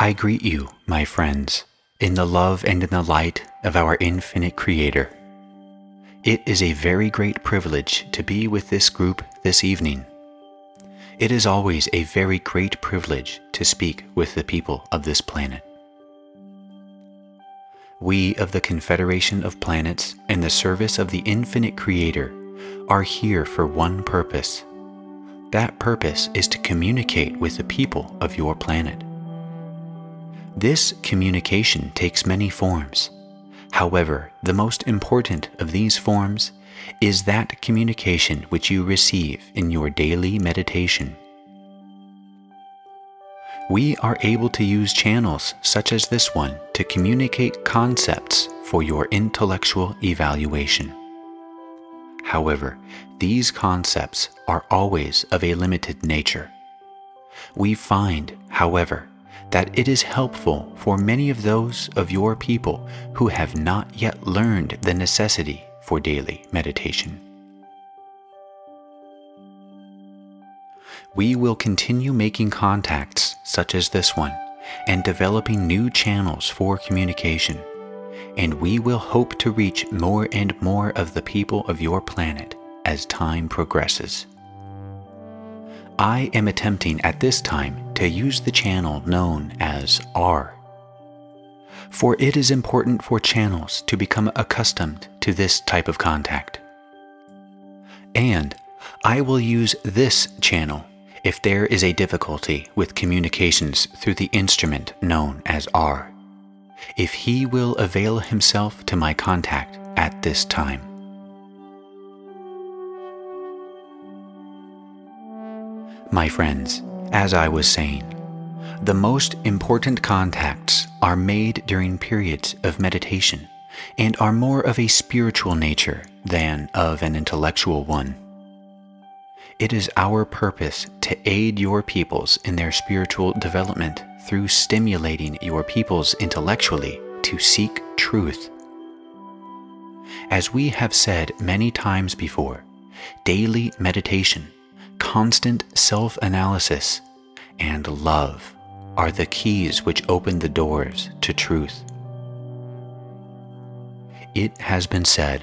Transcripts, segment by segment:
I greet you, my friends, in the love and in the light of our infinite Creator. It is a very great privilege to be with this group this evening. It is always a very great privilege to speak with the people of this planet. We of the Confederation of Planets in the service of the infinite Creator are here for one purpose. That purpose is to communicate with the people of your planet. This communication takes many forms. However, the most important of these forms is that communication which you receive in your daily meditation. We are able to use channels such as this one to communicate concepts for your intellectual evaluation. However, these concepts are always of a limited nature. We find, however, that it is helpful for many of those of your people who have not yet learned the necessity for daily meditation. We will continue making contacts such as this one and developing new channels for communication, and we will hope to reach more and more of the people of your planet as time progresses. I am attempting at this time to use the channel known as R. For it is important for channels to become accustomed to this type of contact. And I will use this channel if there is a difficulty with communications through the instrument known as R, if he will avail himself to my contact at this time. My friends, as I was saying, the most important contacts are made during periods of meditation and are more of a spiritual nature than of an intellectual one. It is our purpose to aid your peoples in their spiritual development through stimulating your peoples intellectually to seek truth. As we have said many times before, daily meditation constant self analysis, and love are the keys which open the doors to truth. It has been said,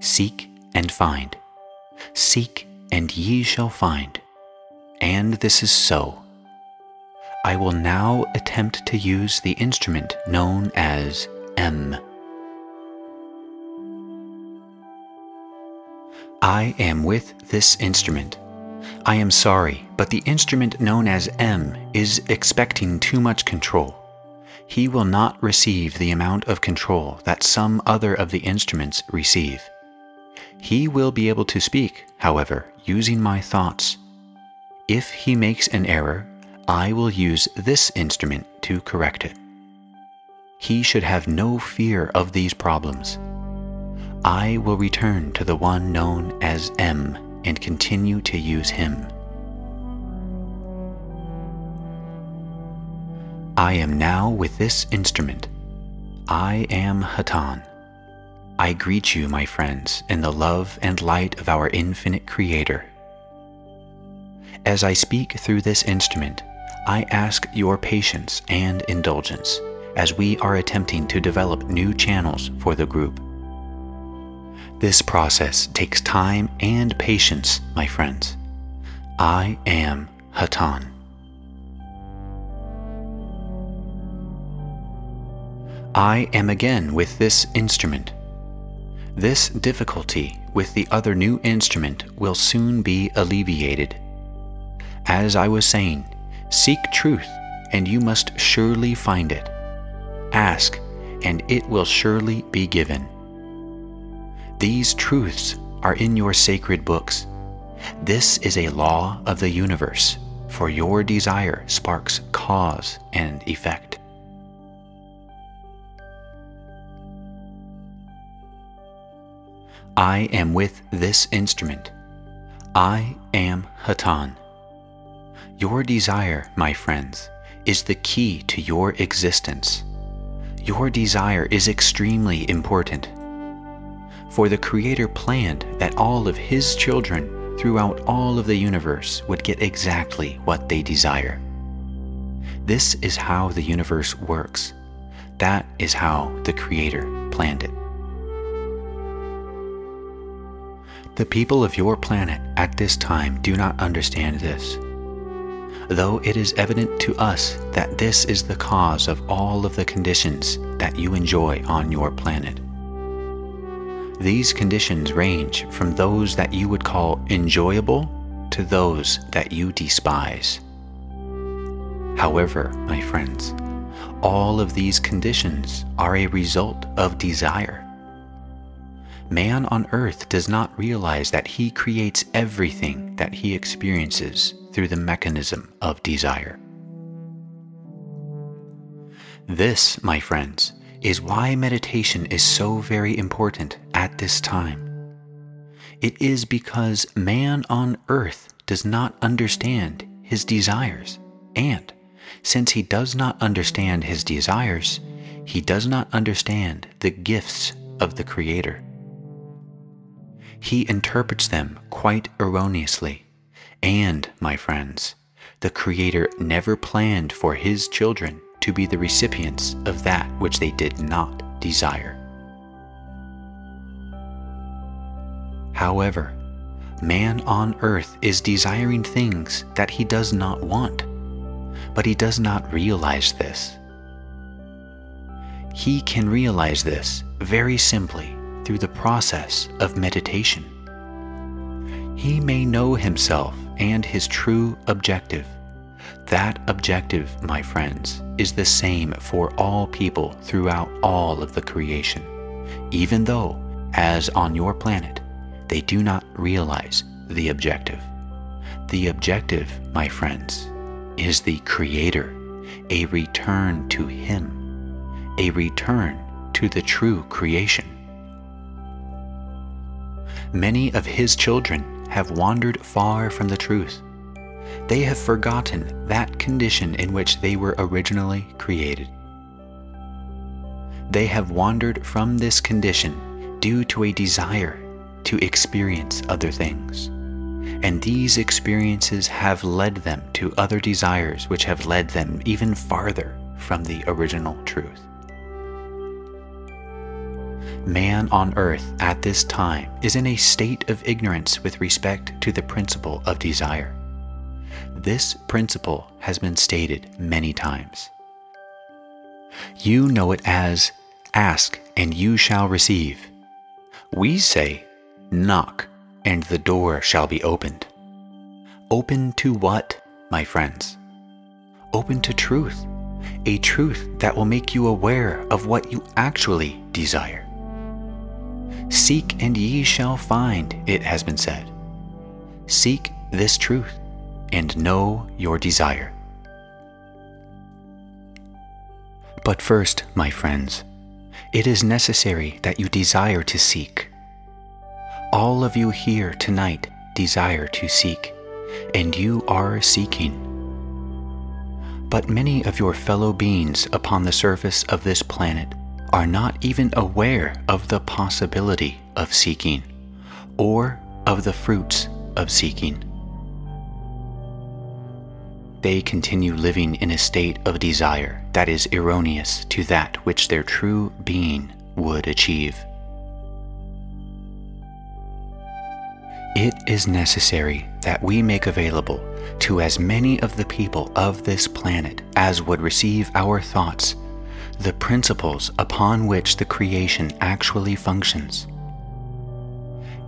Seek and find. Seek and ye shall find. And this is so. I will now attempt to use the instrument known as M. I am with this instrument I am sorry, but the instrument known as M is expecting too much control. He will not receive the amount of control that some other of the instruments receive. He will be able to speak, however, using my thoughts. If he makes an error, I will use this instrument to correct it. He should have no fear of these problems. I will return to the one known as M and continue to use Him. I am now with this instrument. I am Hatonn. I greet you, my friends, in the love and light of our infinite Creator. As I speak through this instrument, I ask your patience and indulgence as we are attempting to develop new channels for the group. This process takes time and patience, my friends. I am Hatonn. I am again with this instrument. This difficulty with the other new instrument will soon be alleviated. As I was saying, seek truth, and you must surely find it. Ask, and it will surely be given. These truths are in your sacred books. This is a law of the universe, for your desire sparks cause and effect. I am with this instrument. I am Hatonn. Your desire, my friends, is the key to your existence. Your desire is extremely important for the Creator planned that all of His children throughout all of the universe would get exactly what they desire. This is how the universe works. That is how the Creator planned it. The people of your planet at this time do not understand this. Though it is evident to us that this is the cause of all of the conditions that you enjoy on your planet. These conditions range from those that you would call enjoyable to those that you despise. However, my friends, all of these conditions are a result of desire man on earth does not realize that he creates everything that he experiences through the mechanism of desire. This, my friends, is why meditation is so very important at this time. It is because man on earth does not understand his desires, and since he does not understand his desires, he does not understand the gifts of the Creator he interprets them quite erroneously. And, my friends, the Creator never planned for His children to be the recipients of that which they did not desire. However, man on earth is desiring things that he does not want, but he does not realize this. He can realize this very simply through the process of meditation. He may know himself and his true objective. That objective, my friends, is the same for all people throughout all of the creation, even though, as on your planet, they do not realize the objective. The objective, my friends, is the Creator, a return to Him, a return to the true creation many of his children have wandered far from the truth. They have forgotten that condition in which they were originally created. They have wandered from this condition due to a desire to experience other things. And these experiences have led them to other desires which have led them even farther from the original truth man on earth at this time is in a state of ignorance with respect to the principle of desire. This principle has been stated many times. You know it as ask and you shall receive. We say knock and the door shall be opened. Open to what, my friends? Open to truth, a truth that will make you aware of what you actually desire. Seek and ye shall find, it has been said. Seek this truth and know your desire. But first, my friends, it is necessary that you desire to seek. All of you here tonight desire to seek, and you are seeking. But many of your fellow beings upon the surface of this planet are not even aware of the possibility of seeking or of the fruits of seeking. They continue living in a state of desire that is erroneous to that which their true being would achieve. It is necessary that we make available to as many of the people of this planet as would receive our thoughts the principles upon which the creation actually functions.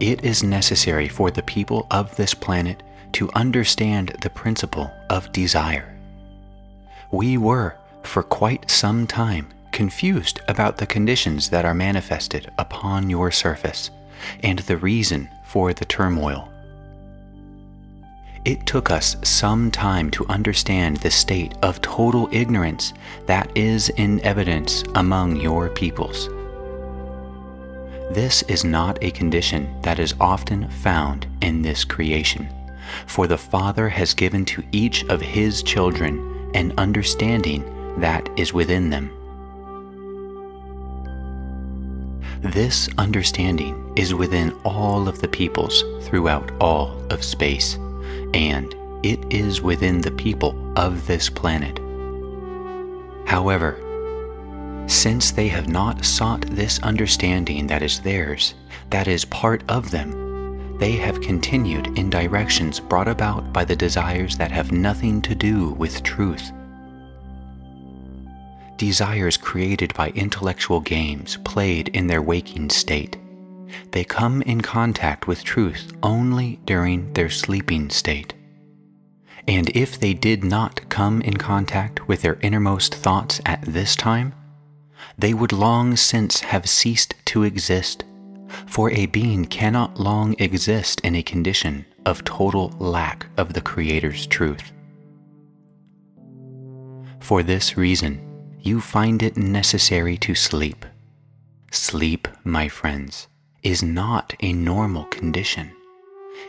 It is necessary for the people of this planet to understand the principle of desire. We were, for quite some time, confused about the conditions that are manifested upon your surface and the reason for the turmoil. It took us some time to understand the state of total ignorance that is in evidence among your peoples. This is not a condition that is often found in this creation, for the Father has given to each of His children an understanding that is within them. This understanding is within all of the peoples throughout all of space and it is within the people of this planet. However, since they have not sought this understanding that is theirs, that is part of them, they have continued in directions brought about by the desires that have nothing to do with truth. Desires created by intellectual games played in their waking state. They come in contact with truth only during their sleeping state. And if they did not come in contact with their innermost thoughts at this time, they would long since have ceased to exist, for a being cannot long exist in a condition of total lack of the Creator's truth. For this reason, you find it necessary to sleep. Sleep, my friends, is not a normal condition.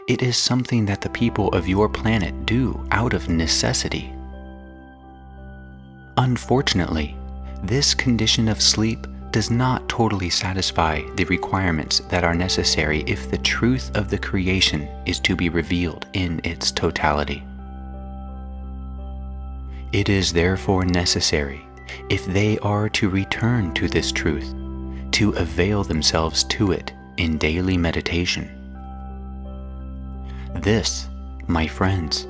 It is something that the people of your planet do out of necessity. Unfortunately, this condition of sleep does not totally satisfy the requirements that are necessary if the truth of the creation is to be revealed in its totality. It is therefore necessary, if they are to return to this truth, to avail themselves to it in daily meditation. This, my friends,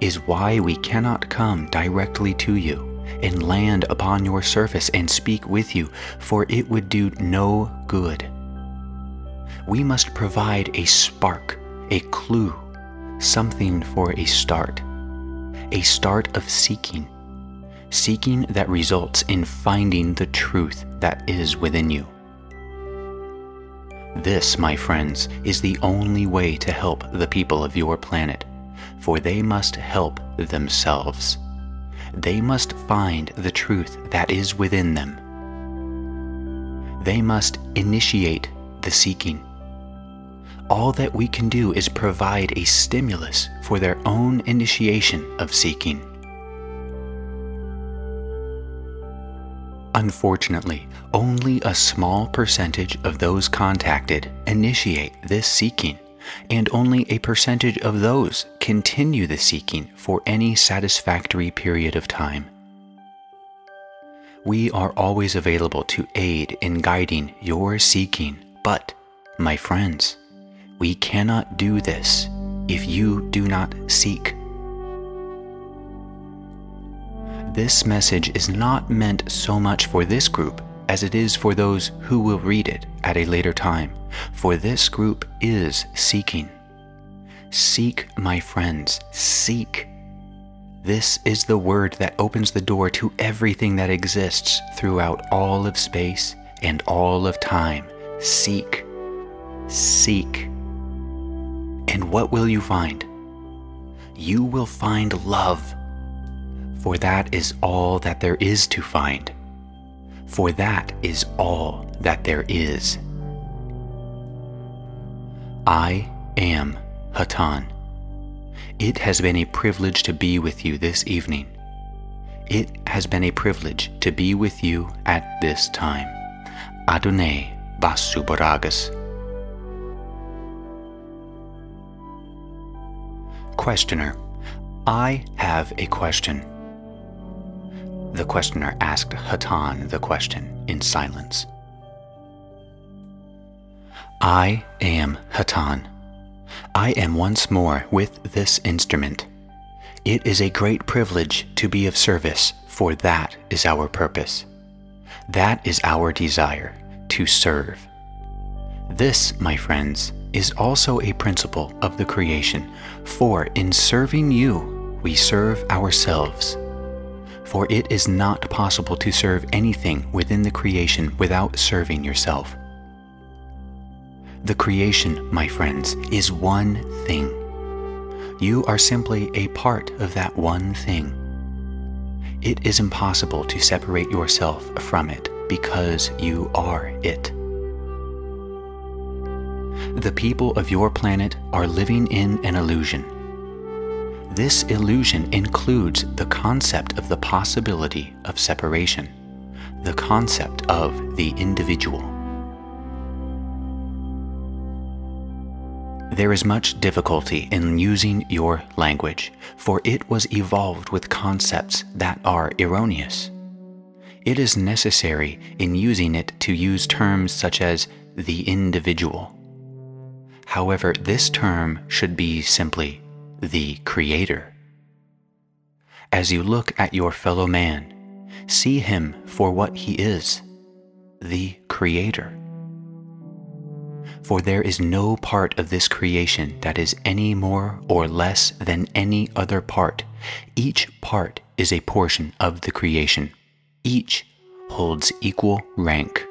is why we cannot come directly to you and land upon your surface and speak with you, for it would do no good. We must provide a spark, a clue, something for a start, a start of seeking, seeking that results in finding the truth that is within you. This, my friends, is the only way to help the people of your planet, for they must help themselves they must find the truth that is within them. They must initiate the seeking. All that we can do is provide a stimulus for their own initiation of seeking. Unfortunately, only a small percentage of those contacted initiate this seeking and only a percentage of those continue the seeking for any satisfactory period of time. We are always available to aid in guiding your seeking, but, my friends, we cannot do this if you do not seek. This message is not meant so much for this group as it is for those who will read it at a later time, for this group is seeking. Seek, my friends, seek. This is the word that opens the door to everything that exists throughout all of space and all of time. Seek. Seek. And what will you find? You will find love, for that is all that there is to find for that is all that there is. I am Hatonn. It has been a privilege to be with you this evening. It has been a privilege to be with you at this time. Adonai Vasu Borragus. Questioner, I have a question. The questioner asked Hatonn the question in silence. I am Hatonn. I am once more with this instrument. It is a great privilege to be of service, for that is our purpose. That is our desire, to serve. This, my friends, is also a principle of the creation, for in serving you, we serve ourselves for it is not possible to serve anything within the creation without serving yourself. The creation, my friends, is one thing. You are simply a part of that one thing. It is impossible to separate yourself from it because you are it. The people of your planet are living in an illusion this illusion includes the concept of the possibility of separation, the concept of the individual. There is much difficulty in using your language, for it was evolved with concepts that are erroneous. it is necessary in using it to use terms such as the individual. However, this term should be simply the Creator. As you look at your fellow man, see him for what he is the Creator. For there is no part of this creation that is any more or less than any other part. Each part is a portion of the creation. Each holds equal rank.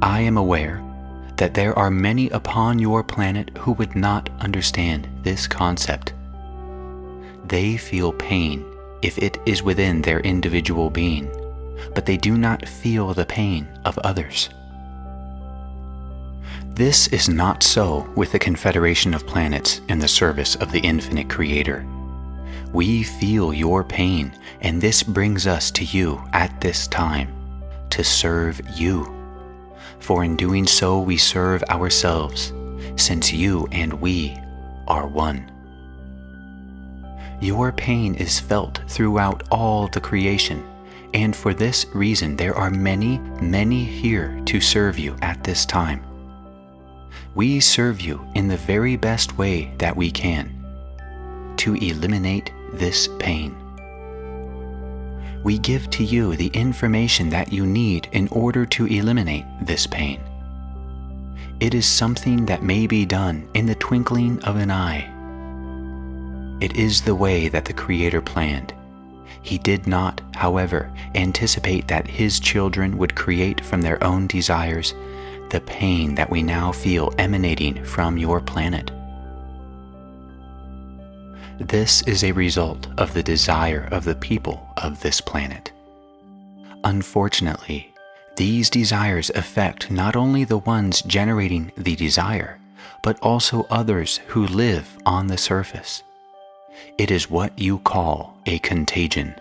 I am aware that there are many upon your planet who would not understand this concept. They feel pain if it is within their individual being, but they do not feel the pain of others. This is not so with the Confederation of Planets in the service of the Infinite Creator. We feel your pain, and this brings us to you at this time to serve you. For in doing so, we serve ourselves, since you and we are one. Your pain is felt throughout all the creation, and for this reason, there are many, many here to serve you at this time. We serve you in the very best way that we can to eliminate this pain. We give to you the information that you need in order to eliminate this pain. It is something that may be done in the twinkling of an eye. It is the way that the Creator planned. He did not, however, anticipate that His children would create from their own desires the pain that we now feel emanating from your planet. This is a result of the desire of the people of this planet. Unfortunately, these desires affect not only the ones generating the desire, but also others who live on the surface. It is what you call a contagion.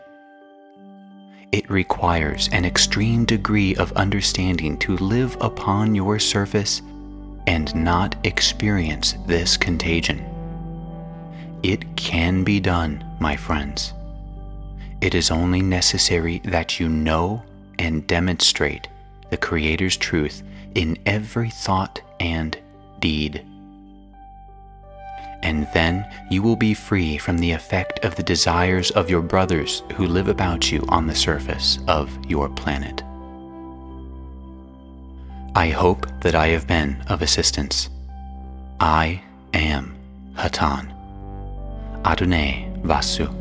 It requires an extreme degree of understanding to live upon your surface and not experience this contagion. It can be done, my friends. It is only necessary that you know and demonstrate the Creator's truth in every thought and deed. And then you will be free from the effect of the desires of your brothers who live about you on the surface of your planet. I hope that I have been of assistance. I am Hatonn. Adonai Vasu.